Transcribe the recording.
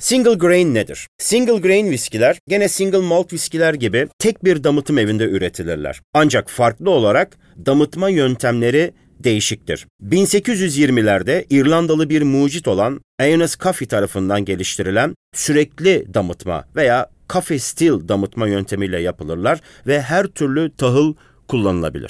Single grain nedir? Single grain viskiler gene single malt viskiler gibi tek bir damıtım evinde üretilirler. Ancak farklı olarak damıtma yöntemleri değişiktir. 1820'lerde İrlandalı bir mucit olan Eonas Coffey tarafından geliştirilen sürekli damıtma veya coffee still damıtma yöntemiyle yapılırlar ve her türlü tahıl kullanılabilir.